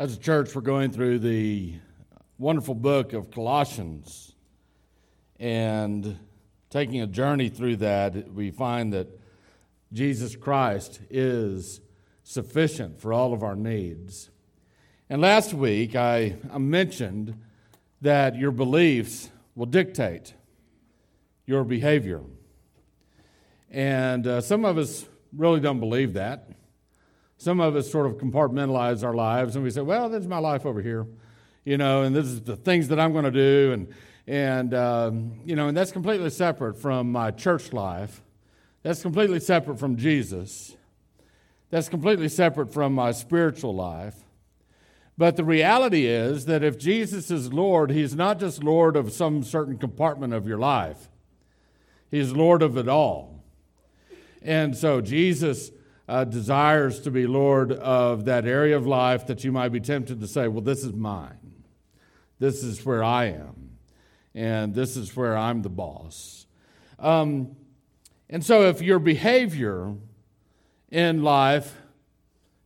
As a church, we're going through the wonderful book of Colossians and taking a journey through that, we find that Jesus Christ is sufficient for all of our needs. And last week, I, I mentioned that your beliefs will dictate your behavior. And uh, some of us really don't believe that. Some of us sort of compartmentalize our lives and we say, well, this is my life over here, you know, and this is the things that I'm going to do. And, and um, you know, and that's completely separate from my church life. That's completely separate from Jesus. That's completely separate from my spiritual life. But the reality is that if Jesus is Lord, He's not just Lord of some certain compartment of your life, He's Lord of it all. And so Jesus uh, desires to be Lord of that area of life that you might be tempted to say, well, this is mine. This is where I am. And this is where I'm the boss. Um, and so if your behavior in life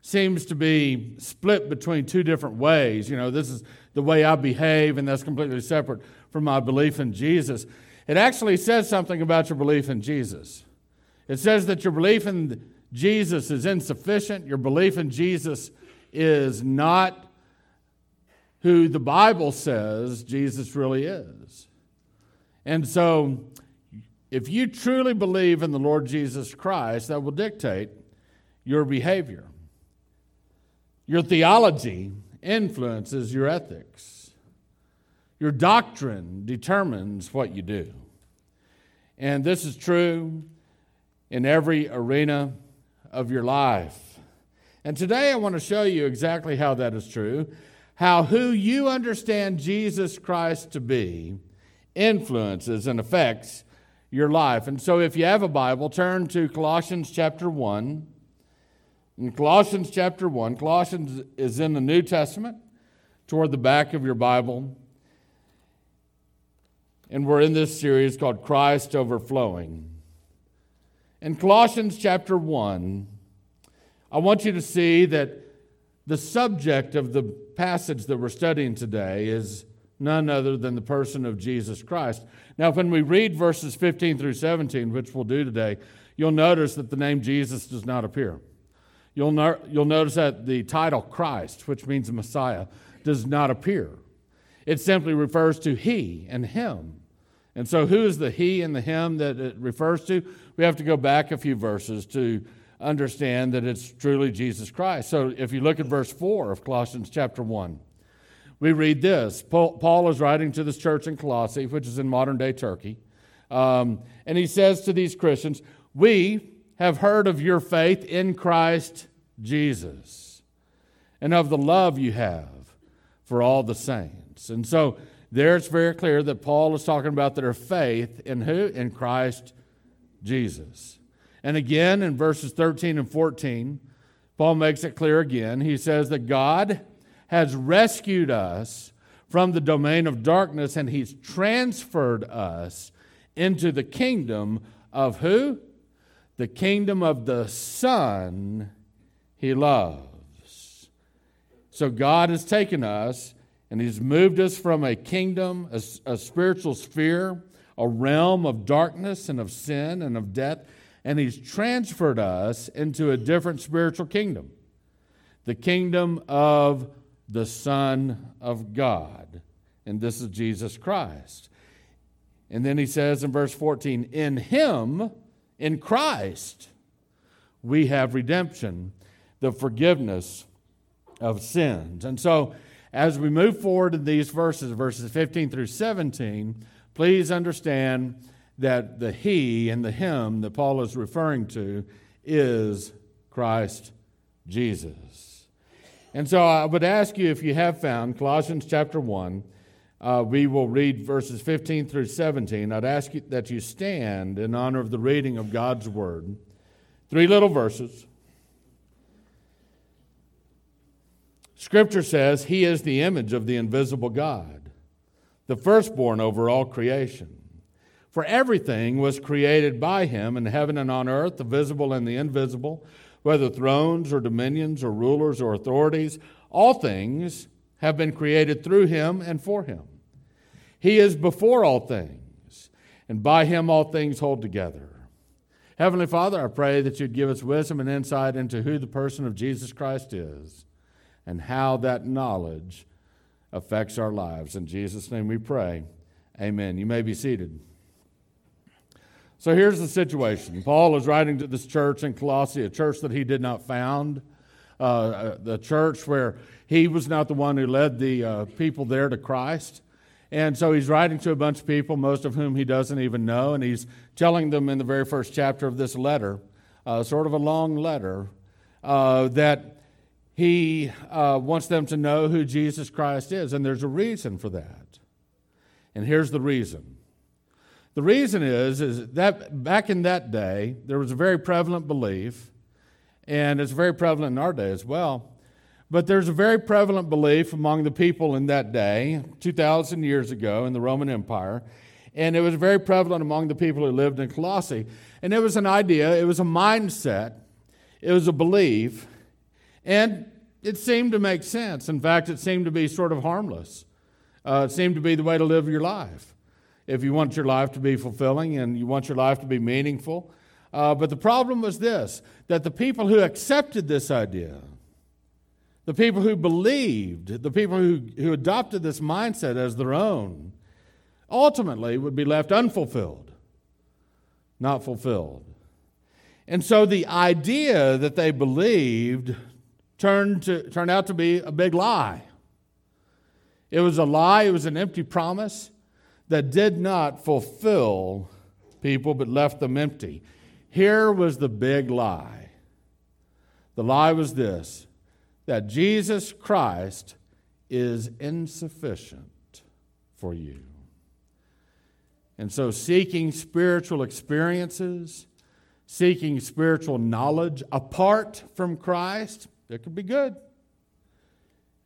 seems to be split between two different ways, you know, this is the way I behave, and that's completely separate from my belief in Jesus. It actually says something about your belief in Jesus. It says that your belief in Jesus is insufficient. Your belief in Jesus is not who the Bible says Jesus really is. And so, if you truly believe in the Lord Jesus Christ, that will dictate your behavior. Your theology influences your ethics. Your doctrine determines what you do. And this is true in every arena of your life. And today I want to show you exactly how that is true, how who you understand Jesus Christ to be influences and affects your life. And so if you have a Bible, turn to Colossians chapter 1. In Colossians chapter 1, Colossians is in the New Testament, toward the back of your Bible. And we're in this series called Christ Overflowing. In Colossians chapter 1, I want you to see that the subject of the passage that we're studying today is none other than the person of Jesus Christ. Now, when we read verses 15 through 17, which we'll do today, you'll notice that the name Jesus does not appear. You'll, no- you'll notice that the title Christ, which means Messiah, does not appear. It simply refers to He and Him. And so, who is the he and the him that it refers to? We have to go back a few verses to understand that it's truly Jesus Christ. So, if you look at verse 4 of Colossians chapter 1, we read this Paul is writing to this church in Colossae, which is in modern day Turkey. Um, and he says to these Christians, We have heard of your faith in Christ Jesus and of the love you have for all the saints. And so, there it's very clear that Paul is talking about their faith in who? In Christ Jesus. And again, in verses 13 and 14, Paul makes it clear again. He says that God has rescued us from the domain of darkness and he's transferred us into the kingdom of who? The kingdom of the Son he loves. So God has taken us and He's moved us from a kingdom, a, a spiritual sphere, a realm of darkness and of sin and of death, and He's transferred us into a different spiritual kingdom the kingdom of the Son of God. And this is Jesus Christ. And then he says in verse 14, In Him, in Christ, we have redemption, the forgiveness of sins. And so as we move forward in these verses, verses 15 through 17, please understand that the he and the him that Paul is referring to is Christ Jesus. And so I would ask you if you have found Colossians chapter 1, uh, we will read verses 15 through 17. I'd ask you that you stand in honor of the reading of God's word. Three little verses. Scripture says he is the image of the invisible God, the firstborn over all creation. For everything was created by him in heaven and on earth, the visible and the invisible, whether thrones or dominions or rulers or authorities, all things have been created through him and for him. He is before all things, and by him all things hold together. Heavenly Father, I pray that you'd give us wisdom and insight into who the person of Jesus Christ is and how that knowledge affects our lives. In Jesus' name we pray. Amen. You may be seated. So here's the situation. Paul is writing to this church in Colossae, a church that he did not found, uh, uh, the church where he was not the one who led the uh, people there to Christ. And so he's writing to a bunch of people, most of whom he doesn't even know, and he's telling them in the very first chapter of this letter, uh, sort of a long letter, uh, that he uh, wants them to know who Jesus Christ is. And there's a reason for that. And here's the reason the reason is, is that back in that day, there was a very prevalent belief, and it's very prevalent in our day as well. But there's a very prevalent belief among the people in that day, 2,000 years ago in the Roman Empire, and it was very prevalent among the people who lived in Colossae. And it was an idea, it was a mindset, it was a belief, and it seemed to make sense. In fact, it seemed to be sort of harmless. Uh, it seemed to be the way to live your life if you want your life to be fulfilling and you want your life to be meaningful. Uh, but the problem was this that the people who accepted this idea, the people who believed, the people who, who adopted this mindset as their own, ultimately would be left unfulfilled, not fulfilled. And so the idea that they believed turned, to, turned out to be a big lie. It was a lie, it was an empty promise that did not fulfill people but left them empty. Here was the big lie. The lie was this that Jesus Christ is insufficient for you. And so, seeking spiritual experiences, seeking spiritual knowledge apart from Christ, it could be good.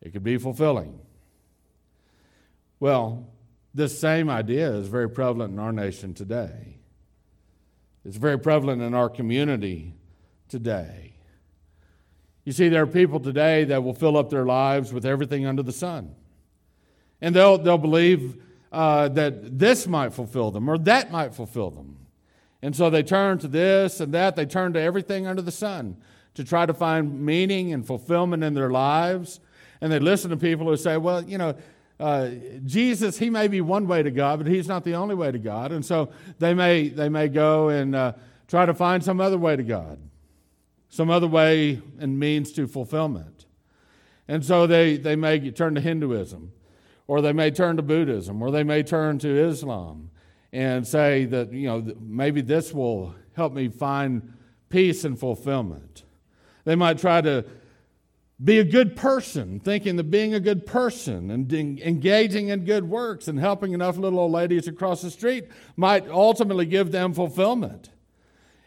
It could be fulfilling. Well, this same idea is very prevalent in our nation today. It's very prevalent in our community today. You see, there are people today that will fill up their lives with everything under the sun. And they'll, they'll believe uh, that this might fulfill them or that might fulfill them. And so they turn to this and that. They turn to everything under the sun to try to find meaning and fulfillment in their lives. And they listen to people who say, well, you know, uh, Jesus, he may be one way to God, but he's not the only way to God. And so they may, they may go and uh, try to find some other way to God, some other way and means to fulfillment. And so they, they may turn to Hinduism, or they may turn to Buddhism, or they may turn to Islam and say that, you know, maybe this will help me find peace and fulfillment. They might try to be a good person, thinking that being a good person and engaging in good works and helping enough little old ladies across the street might ultimately give them fulfillment.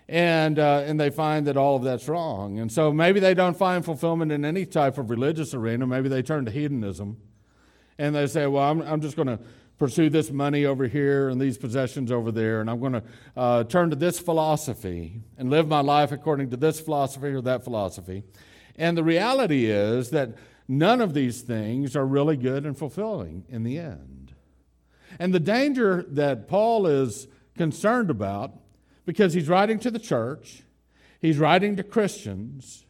And, uh, and they find that all of that's wrong. And so maybe they don't find fulfillment in any type of religious arena. Maybe they turn to hedonism. And they say, well, I'm, I'm just going to pursue this money over here and these possessions over there, and I'm going to uh, turn to this philosophy and live my life according to this philosophy or that philosophy. And the reality is that none of these things are really good and fulfilling in the end. And the danger that Paul is concerned about, because he's writing to the church, he's writing to Christians,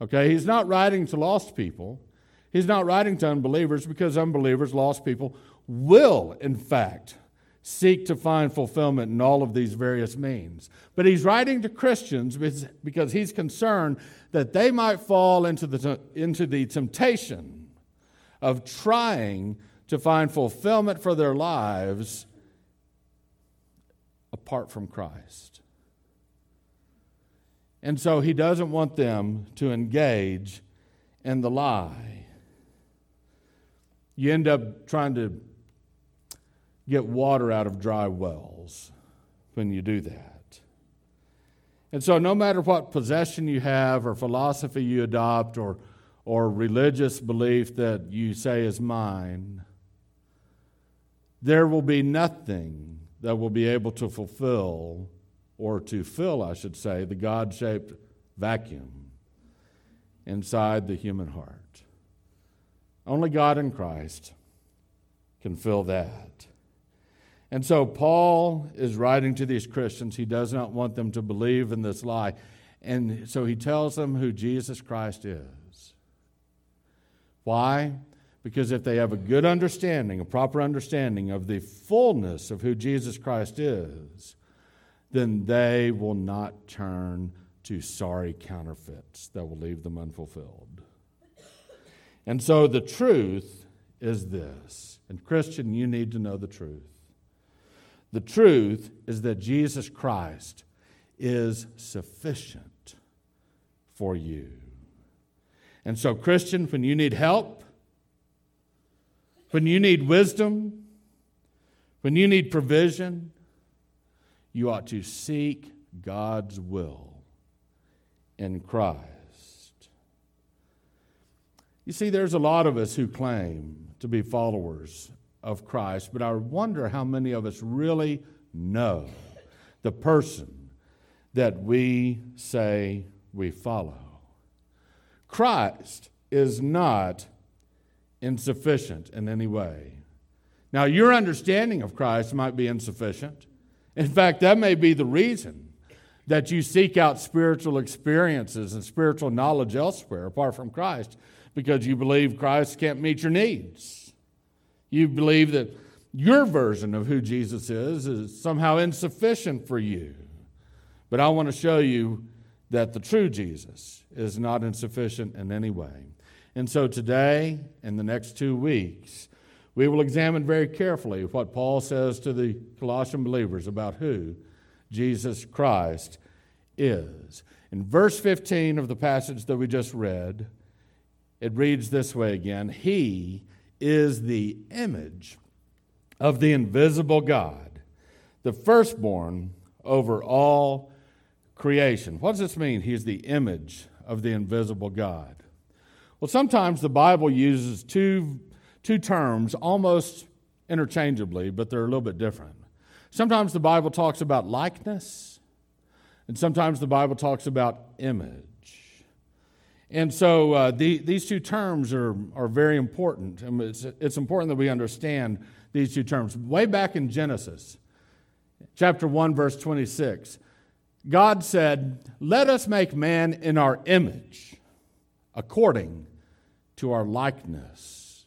okay? He's not writing to lost people. He's not writing to unbelievers because unbelievers, lost people, will, in fact, seek to find fulfillment in all of these various means. But he's writing to Christians because he's concerned that they might fall into the, into the temptation of trying to find fulfillment for their lives apart from Christ. And so he doesn't want them to engage in the lie. You end up trying to get water out of dry wells when you do that. And so, no matter what possession you have, or philosophy you adopt, or, or religious belief that you say is mine, there will be nothing that will be able to fulfill, or to fill, I should say, the God shaped vacuum inside the human heart. Only God in Christ can fill that. And so Paul is writing to these Christians. He does not want them to believe in this lie. And so he tells them who Jesus Christ is. Why? Because if they have a good understanding, a proper understanding of the fullness of who Jesus Christ is, then they will not turn to sorry counterfeits that will leave them unfulfilled. And so the truth is this. And Christian, you need to know the truth. The truth is that Jesus Christ is sufficient for you. And so, Christian, when you need help, when you need wisdom, when you need provision, you ought to seek God's will in Christ. You see, there's a lot of us who claim to be followers of Christ, but I wonder how many of us really know the person that we say we follow. Christ is not insufficient in any way. Now, your understanding of Christ might be insufficient. In fact, that may be the reason that you seek out spiritual experiences and spiritual knowledge elsewhere apart from Christ because you believe Christ can't meet your needs. You believe that your version of who Jesus is is somehow insufficient for you. But I want to show you that the true Jesus is not insufficient in any way. And so today, in the next two weeks, we will examine very carefully what Paul says to the Colossian believers about who Jesus Christ is. In verse 15 of the passage that we just read, it reads this way again He is the image of the invisible God, the firstborn over all creation. What does this mean? He is the image of the invisible God. Well, sometimes the Bible uses two, two terms almost interchangeably, but they're a little bit different. Sometimes the Bible talks about likeness, and sometimes the Bible talks about image. And so uh, the, these two terms are, are very important. And it's, it's important that we understand these two terms. Way back in Genesis, chapter 1, verse 26, God said, Let us make man in our image, according to our likeness.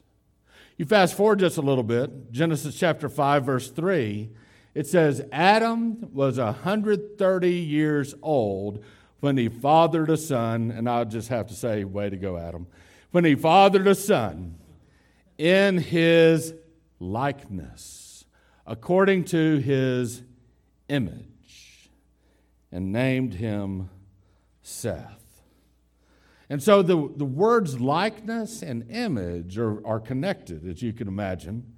You fast forward just a little bit, Genesis chapter 5, verse 3 it says Adam was 130 years old when he fathered a son, and I'll just have to say, way to go, Adam. When he fathered a son in his likeness, according to his image, and named him Seth. And so the, the words likeness and image are, are connected, as you can imagine,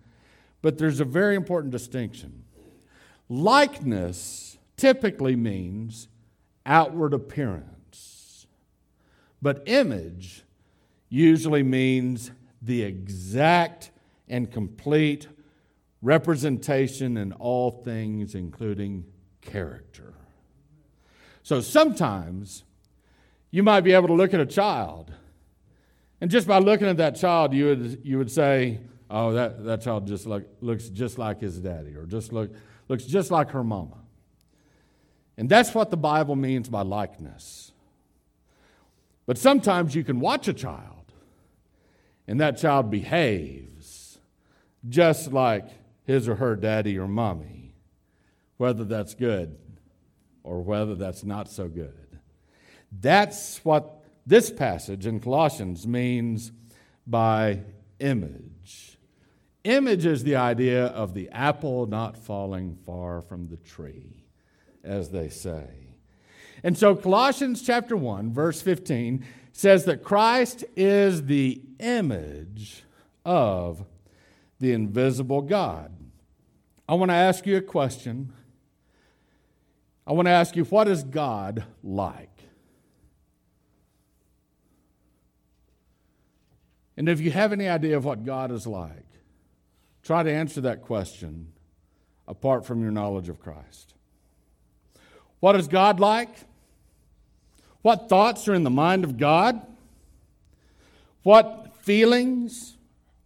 but there's a very important distinction. Likeness typically means outward appearance, but image usually means the exact and complete representation in all things, including character. So sometimes you might be able to look at a child, and just by looking at that child, you would, you would say, Oh, that, that child just like, looks just like his daddy, or just look, looks just like her mama. And that's what the Bible means by likeness. But sometimes you can watch a child, and that child behaves just like his or her daddy or mommy, whether that's good or whether that's not so good. That's what this passage in Colossians means by image. Image is the idea of the apple not falling far from the tree, as they say. And so Colossians chapter 1, verse 15 says that Christ is the image of the invisible God. I want to ask you a question. I want to ask you, what is God like? And if you have any idea of what God is like, Try to answer that question apart from your knowledge of Christ. What is God like? What thoughts are in the mind of God? what feelings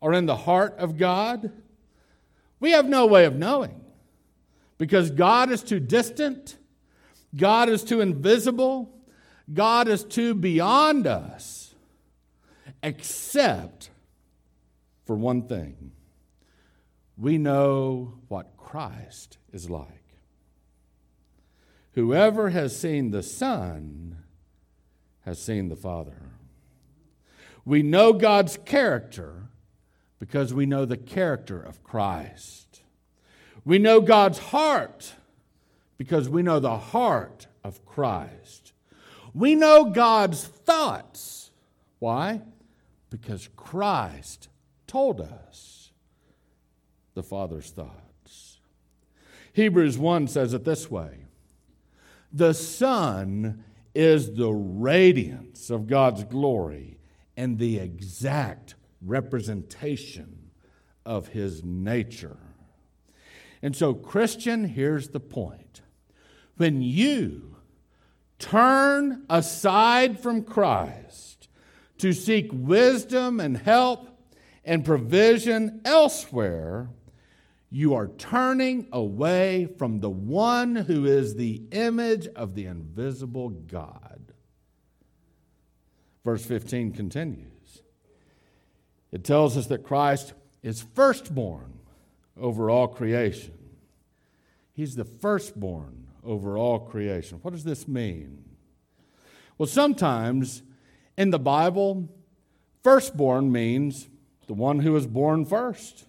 are in the heart of God? We have no way of knowing because God is too distant, God is too invisible, God is too beyond us, except for one thing we know what Christ is like. Whoever has seen the Son has seen the Father. We know God's character because we know the character of Christ. We know God's heart because we know the heart of Christ. We know God's thoughts. Why? Because Christ told us the Father's thoughts. Hebrews 1 says it this way The Son is the radiance of God's glory and the exact representation of His nature. And so, Christian, here's the point. When you turn aside from Christ to seek wisdom and help and provision elsewhere, you are turning away from the one who is the image of the invisible God. Verse 15 continues. It tells us that Christ is firstborn over all creation. He's the firstborn over all creation. What does this mean? Well, sometimes in the Bible, firstborn means the one who was born first.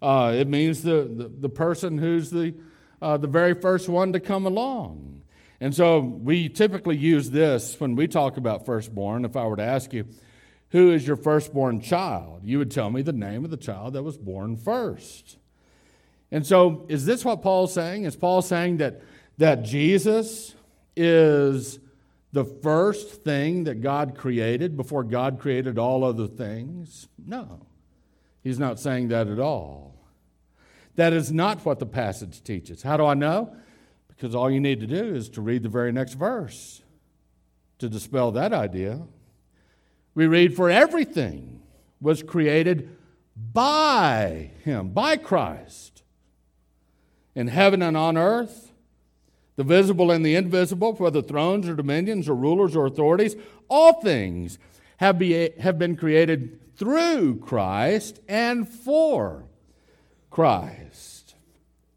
Uh, it means the, the, the, person who's the, uh, the very first one to come along. And so we typically use this when we talk about firstborn. If I were to ask you, who is your firstborn child? You would tell me the name of the child that was born first. And so, is this what Paul's saying? Is Paul saying that, that Jesus is the first thing that God created before God created all other things? No. He's not saying that at all. That is not what the passage teaches. How do I know? Because all you need to do is to read the very next verse to dispel that idea. We read, For everything was created by Him, by Christ, in heaven and on earth, the visible and the invisible, whether thrones or dominions or rulers or authorities, all things have, have been created through Christ and for Christ.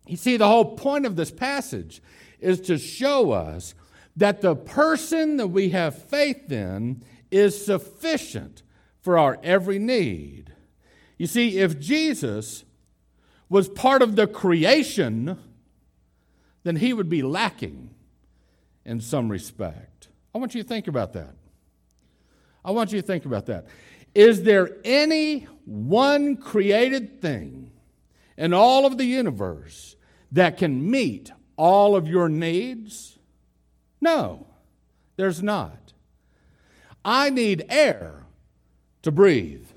You see, the whole point of this passage is to show us that the person that we have faith in is sufficient for our every need. You see, if Jesus was part of the creation, then he would be lacking in some respect. I want you to think about that. I want you to think about that. Is there any one created thing in all of the universe that can meet all of your needs? No, there's not. I need air to breathe.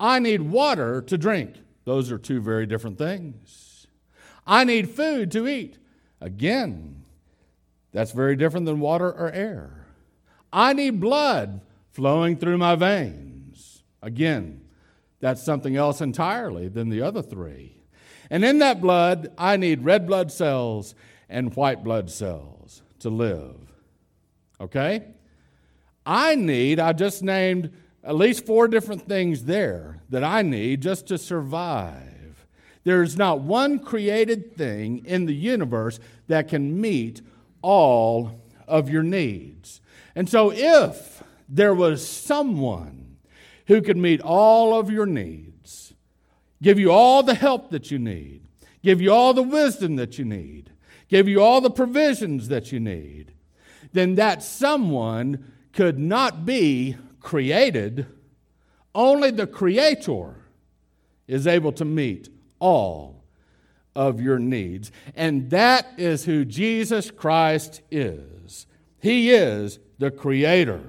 I need water to drink. Those are two very different things. I need food to eat. Again, that's very different than water or air. I need blood flowing through my veins. Again, that's something else entirely than the other three. And in that blood, I need red blood cells and white blood cells to live. Okay? I need, I just named at least four different things there that I need just to survive. There's not one created thing in the universe that can meet all of your needs. And so, if there was someone who could meet all of your needs, give you all the help that you need, give you all the wisdom that you need, give you all the provisions that you need, then that someone could not be created. Only the Creator is able to meet all of your needs. And that is who Jesus Christ is. He is the Creator.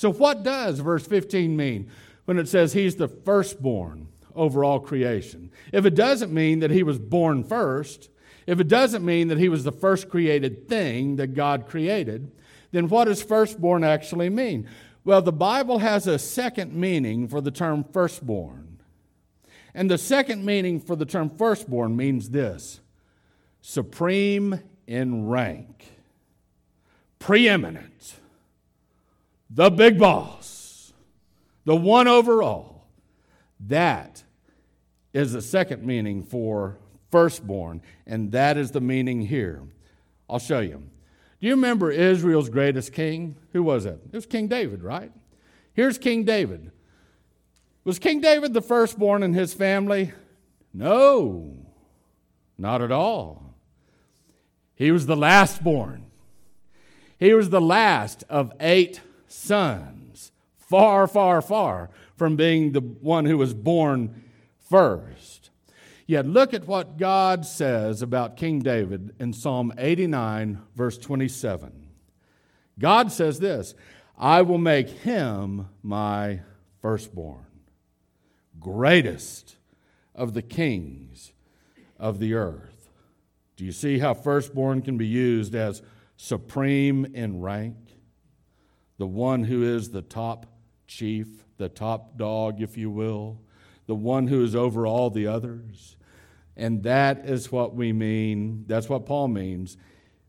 So, what does verse 15 mean when it says he's the firstborn over all creation? If it doesn't mean that he was born first, if it doesn't mean that he was the first created thing that God created, then what does firstborn actually mean? Well, the Bible has a second meaning for the term firstborn. And the second meaning for the term firstborn means this supreme in rank, preeminent, the big boss, the one over all. That is the second meaning for firstborn, and that is the meaning here. I'll show you. Do you remember Israel's greatest king? Who was it? It was King David, right? Here's King David. Was King David the firstborn in his family? No, not at all. He was the lastborn. He was the last of eight sons, far, far, far from being the one who was born first. Yet look at what God says about King David in Psalm 89, verse 27. God says this I will make him my firstborn, greatest of the kings of the earth. Do you see how firstborn can be used as supreme in rank? The one who is the top chief, the top dog, if you will, the one who is over all the others. And that is what we mean, that's what Paul means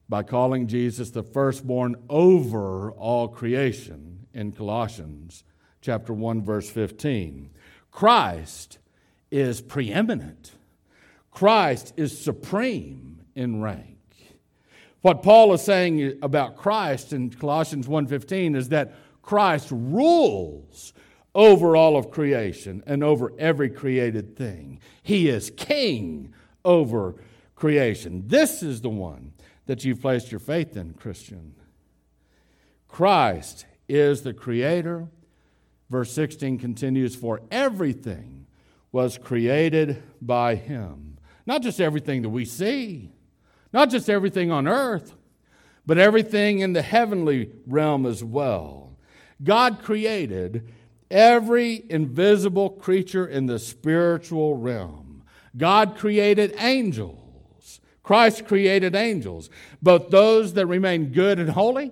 by calling Jesus the firstborn over all creation in Colossians chapter 1 verse 15. Christ is preeminent. Christ is supreme in rank. What Paul is saying about Christ in Colossians 1:15 is that Christ rules over all of creation and over every created thing. He is king over creation. This is the one that you've placed your faith in, Christian. Christ is the creator. Verse 16 continues For everything was created by him. Not just everything that we see, not just everything on earth, but everything in the heavenly realm as well. God created every invisible creature in the spiritual realm. God created angels. Christ created angels, both those that remain good and holy,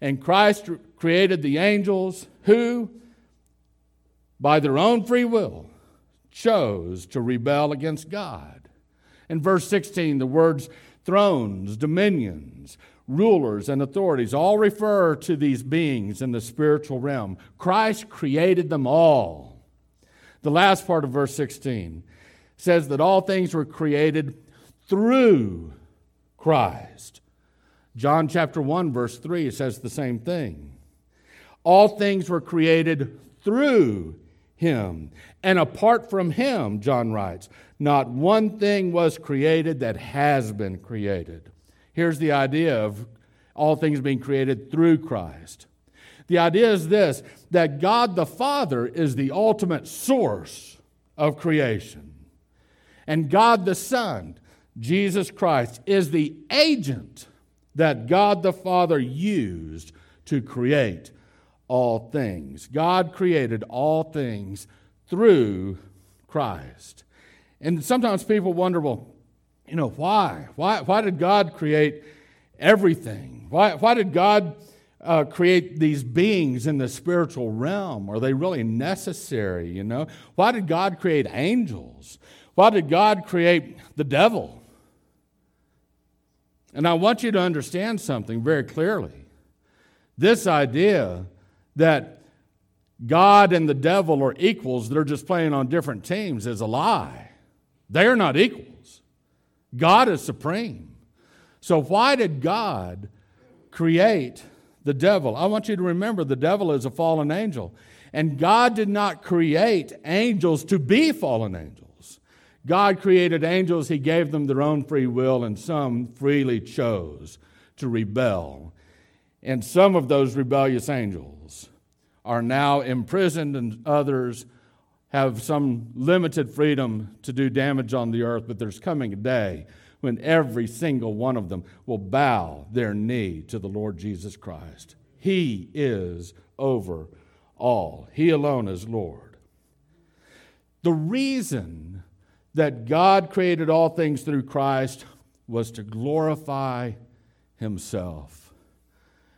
and Christ created the angels who, by their own free will, chose to rebel against God. In verse 16, the words thrones, dominions, rulers and authorities all refer to these beings in the spiritual realm. Christ created them all. The last part of verse 16 says that all things were created through Christ. John chapter 1, verse 3 says the same thing. All things were created through him. And apart from him, John writes, not one thing was created that has been created. Here's the idea of all things being created through Christ. The idea is this that God the Father is the ultimate source of creation. And God the Son, Jesus Christ, is the agent that God the Father used to create all things. God created all things through Christ. And sometimes people wonder, well, you know, why? Why, why did God create everything? Why, why did God uh, create these beings in the spiritual realm? Are they really necessary? You know, why did God create angels? Why did God create the devil? And I want you to understand something very clearly. This idea that God and the devil are equals, they're just playing on different teams, is a lie. They are not equals. God is supreme. So, why did God create the devil? I want you to remember the devil is a fallen angel. And God did not create angels to be fallen angels. God created angels, He gave them their own free will, and some freely chose to rebel. And some of those rebellious angels are now imprisoned, and others have some limited freedom to do damage on the earth, but there's coming a day when every single one of them will bow their knee to the Lord Jesus Christ. He is over all, He alone is Lord. The reason that God created all things through Christ was to glorify Himself.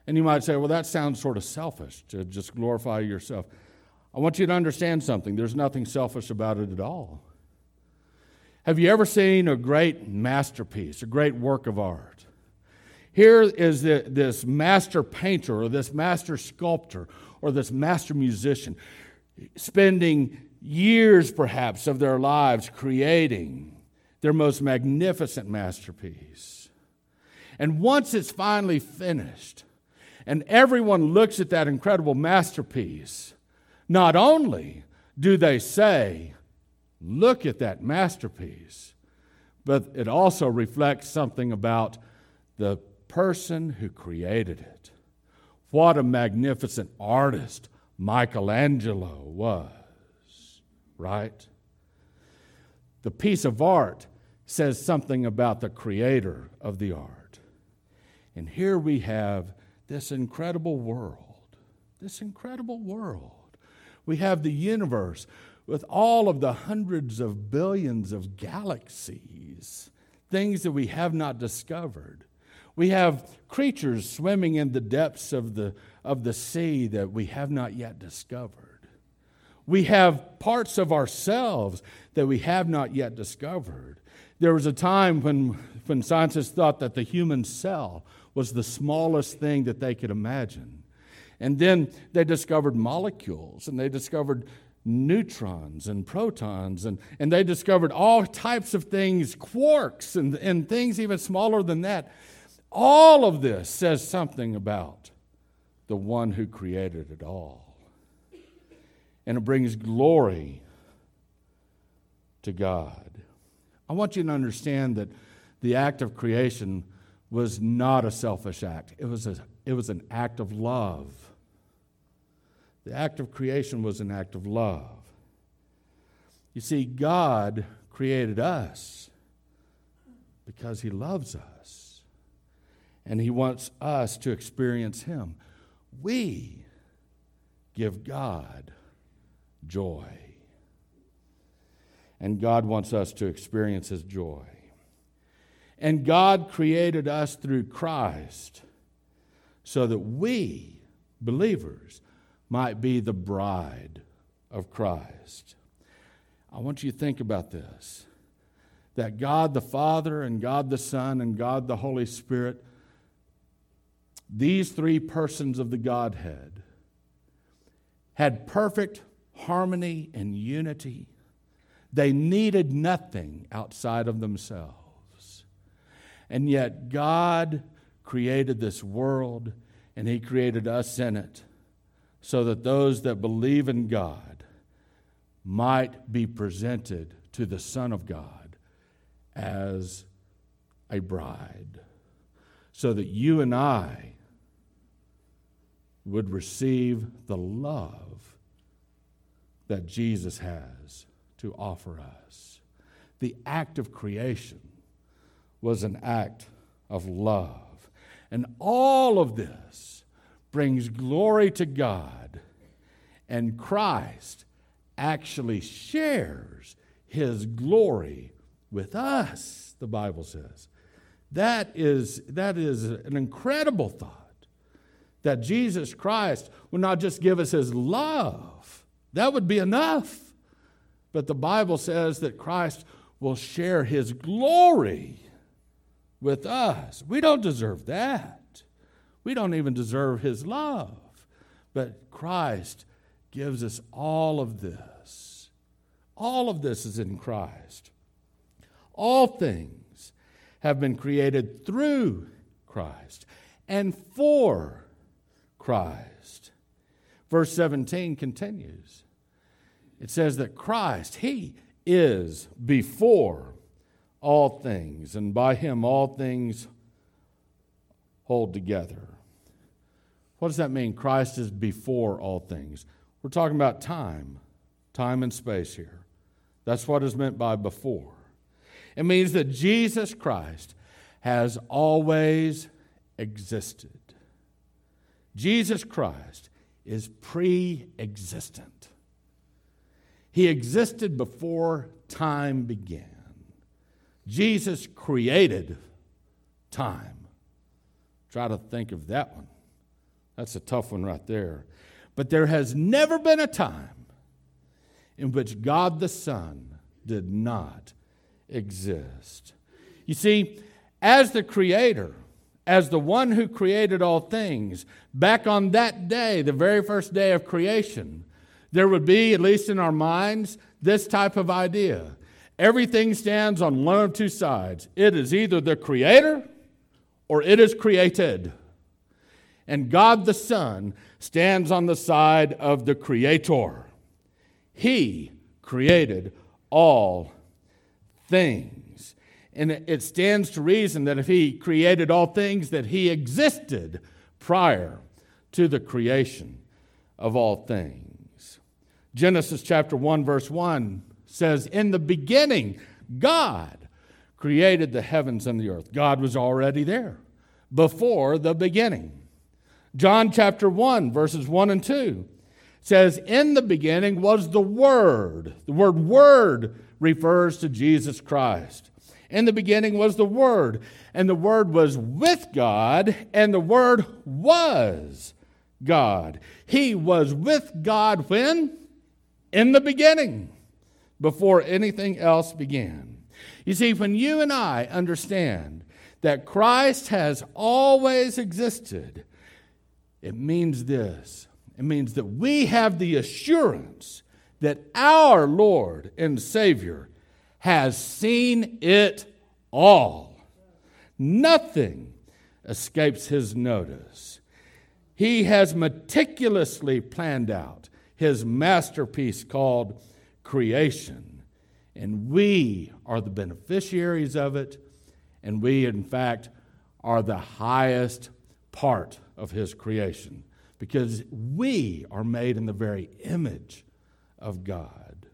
And you might say, well, that sounds sort of selfish to just glorify yourself. I want you to understand something. There's nothing selfish about it at all. Have you ever seen a great masterpiece, a great work of art? Here is the, this master painter or this master sculptor or this master musician spending years perhaps of their lives creating their most magnificent masterpiece. And once it's finally finished, and everyone looks at that incredible masterpiece, not only do they say, Look at that masterpiece, but it also reflects something about the person who created it. What a magnificent artist Michelangelo was, right? The piece of art says something about the creator of the art. And here we have this incredible world, this incredible world. We have the universe with all of the hundreds of billions of galaxies, things that we have not discovered. We have creatures swimming in the depths of the, of the sea that we have not yet discovered. We have parts of ourselves that we have not yet discovered. There was a time when, when scientists thought that the human cell was the smallest thing that they could imagine. And then they discovered molecules and they discovered neutrons and protons and, and they discovered all types of things, quarks and, and things even smaller than that. All of this says something about the one who created it all. And it brings glory to God. I want you to understand that the act of creation was not a selfish act, it was, a, it was an act of love. The act of creation was an act of love. You see, God created us because He loves us and He wants us to experience Him. We give God joy. And God wants us to experience His joy. And God created us through Christ so that we, believers, might be the bride of Christ. I want you to think about this that God the Father and God the Son and God the Holy Spirit these three persons of the Godhead had perfect harmony and unity. They needed nothing outside of themselves. And yet, God created this world and He created us in it so that those that believe in God might be presented to the Son of God as a bride. So that you and I would receive the love that Jesus has to offer us. The act of creation was an act of love. And all of this brings glory to God. And Christ actually shares his glory with us, the Bible says. That is, that is an incredible thought that Jesus Christ would not just give us his love, that would be enough. But the Bible says that Christ will share his glory with us. We don't deserve that. We don't even deserve his love. But Christ gives us all of this. All of this is in Christ. All things have been created through Christ and for Christ. Verse 17 continues. It says that Christ, He is before all things, and by Him all things hold together. What does that mean? Christ is before all things. We're talking about time, time and space here. That's what is meant by before. It means that Jesus Christ has always existed. Jesus Christ is pre existent. He existed before time began. Jesus created time. Try to think of that one. That's a tough one right there. But there has never been a time in which God the Son did not exist. You see, as the Creator, as the one who created all things, back on that day, the very first day of creation, there would be, at least in our minds, this type of idea. Everything stands on one of two sides it is either the Creator or it is created. And God the Son stands on the side of the Creator. He created all things. And it stands to reason that if He created all things, that He existed prior to the creation of all things. Genesis chapter 1, verse 1 says, In the beginning, God created the heavens and the earth. God was already there before the beginning. John chapter 1, verses 1 and 2 says, In the beginning was the Word. The word Word refers to Jesus Christ. In the beginning was the Word, and the Word was with God, and the Word was God. He was with God when? In the beginning, before anything else began. You see, when you and I understand that Christ has always existed, it means this it means that we have the assurance that our Lord and Savior has seen it all. Nothing escapes his notice. He has meticulously planned out his masterpiece called creation, and we are the beneficiaries of it, and we, in fact, are the highest part of his creation because we are made in the very image of God.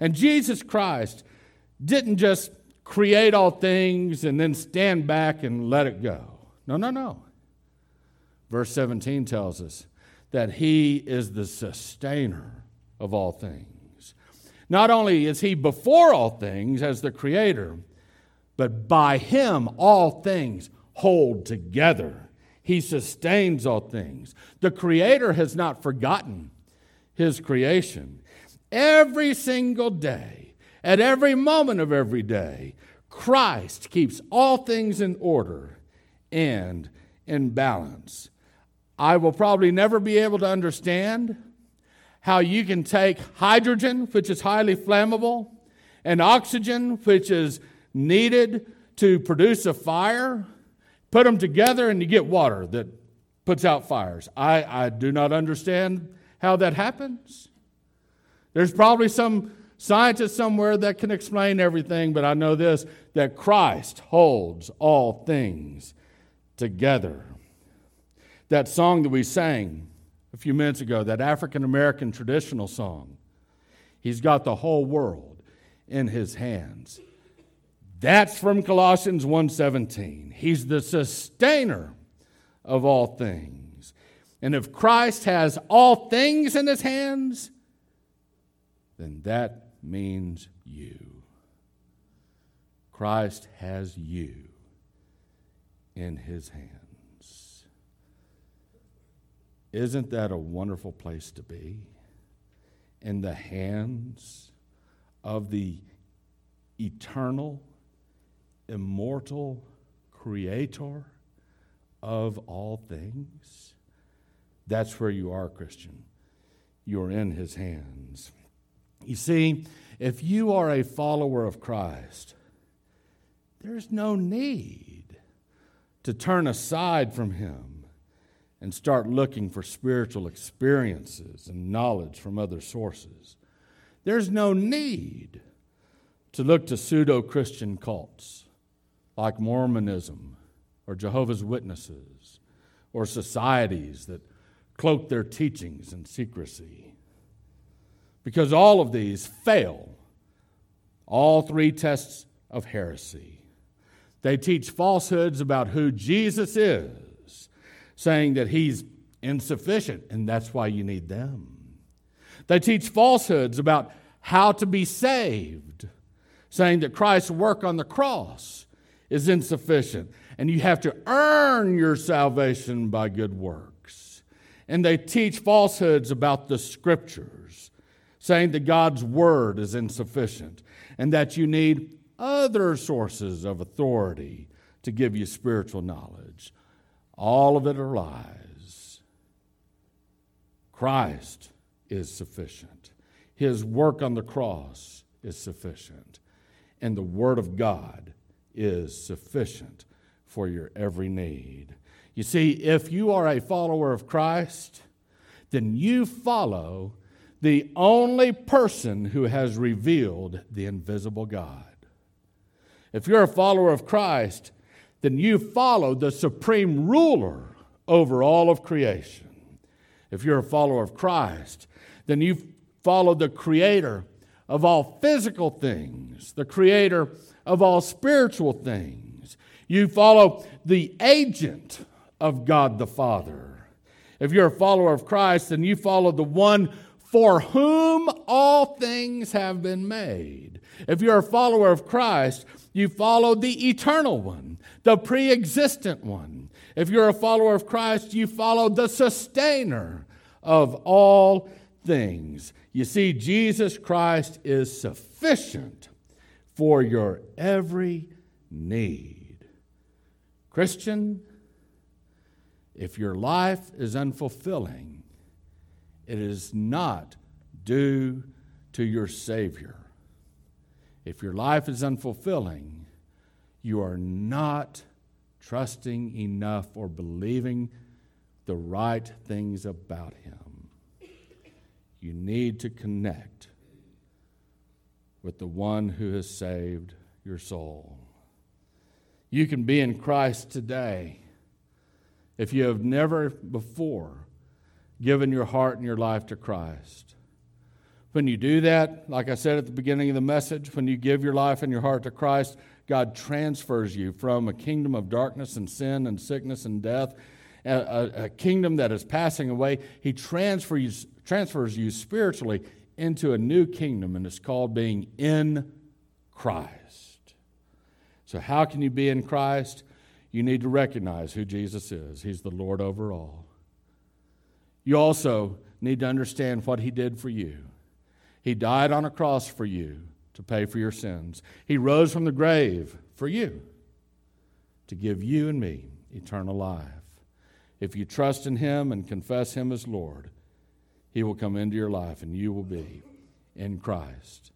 And Jesus Christ didn't just create all things and then stand back and let it go. No, no, no. Verse 17 tells us that he is the sustainer of all things. Not only is he before all things as the creator, but by him all things hold together. He sustains all things. The Creator has not forgotten His creation. Every single day, at every moment of every day, Christ keeps all things in order and in balance. I will probably never be able to understand how you can take hydrogen, which is highly flammable, and oxygen, which is needed to produce a fire, Put them together and you get water that puts out fires. I, I do not understand how that happens. There's probably some scientist somewhere that can explain everything, but I know this that Christ holds all things together. That song that we sang a few minutes ago, that African American traditional song, He's got the whole world in His hands. That's from Colossians 1:17. He's the sustainer of all things. And if Christ has all things in his hands, then that means you. Christ has you in his hands. Isn't that a wonderful place to be? In the hands of the eternal immortal creator of all things? That's where you are, Christian. You're in his hands. You see, if you are a follower of Christ, there's no need to turn aside from him and start looking for spiritual experiences and knowledge from other sources. There's no need to look to pseudo Christian cults like Mormonism or Jehovah's Witnesses or societies that cloak their teachings in secrecy. Because all of these fail all three tests of heresy. They teach falsehoods about who Jesus is, saying that he's insufficient, and that's why you need them. They teach falsehoods about how to be saved, saying that Christ's work on the cross is insufficient, and you have to earn your salvation by good works. and they teach falsehoods about the scriptures, saying that God's word is insufficient and that you need other sources of authority to give you spiritual knowledge. All of it are lies. Christ is sufficient. His work on the cross is sufficient. And the Word of God is sufficient for your every need. You see, if you are a follower of Christ, then you follow the only person who has revealed the invisible God. If you're a follower of Christ, then you follow the supreme ruler over all of creation. If you're a follower of Christ, then you follow the creator of all physical things, the creator of all spiritual things. You follow the agent of God the Father. If you're a follower of Christ, then you follow the one for whom all things have been made. If you're a follower of Christ, you follow the eternal one, the pre existent one. If you're a follower of Christ, you follow the sustainer of all things. You see, Jesus Christ is sufficient for your every need. Christian, if your life is unfulfilling, it is not due to your Savior. If your life is unfulfilling, you are not trusting enough or believing the right things about Him. You need to connect with the one who has saved your soul. You can be in Christ today if you have never before given your heart and your life to Christ. When you do that, like I said at the beginning of the message, when you give your life and your heart to Christ, God transfers you from a kingdom of darkness and sin and sickness and death, a, a, kingdom that is passing away. He transfers, transfers you spiritually into a new kingdom, and it's called being in Christ. So, how can you be in Christ? You need to recognize who Jesus is. He's the Lord over all. You also need to understand what He did for you. He died on a cross for you to pay for your sins. He rose from the grave for you to give you and me eternal life. If you trust in Him and confess Him as Lord, He will come into your life and you will be in Christ.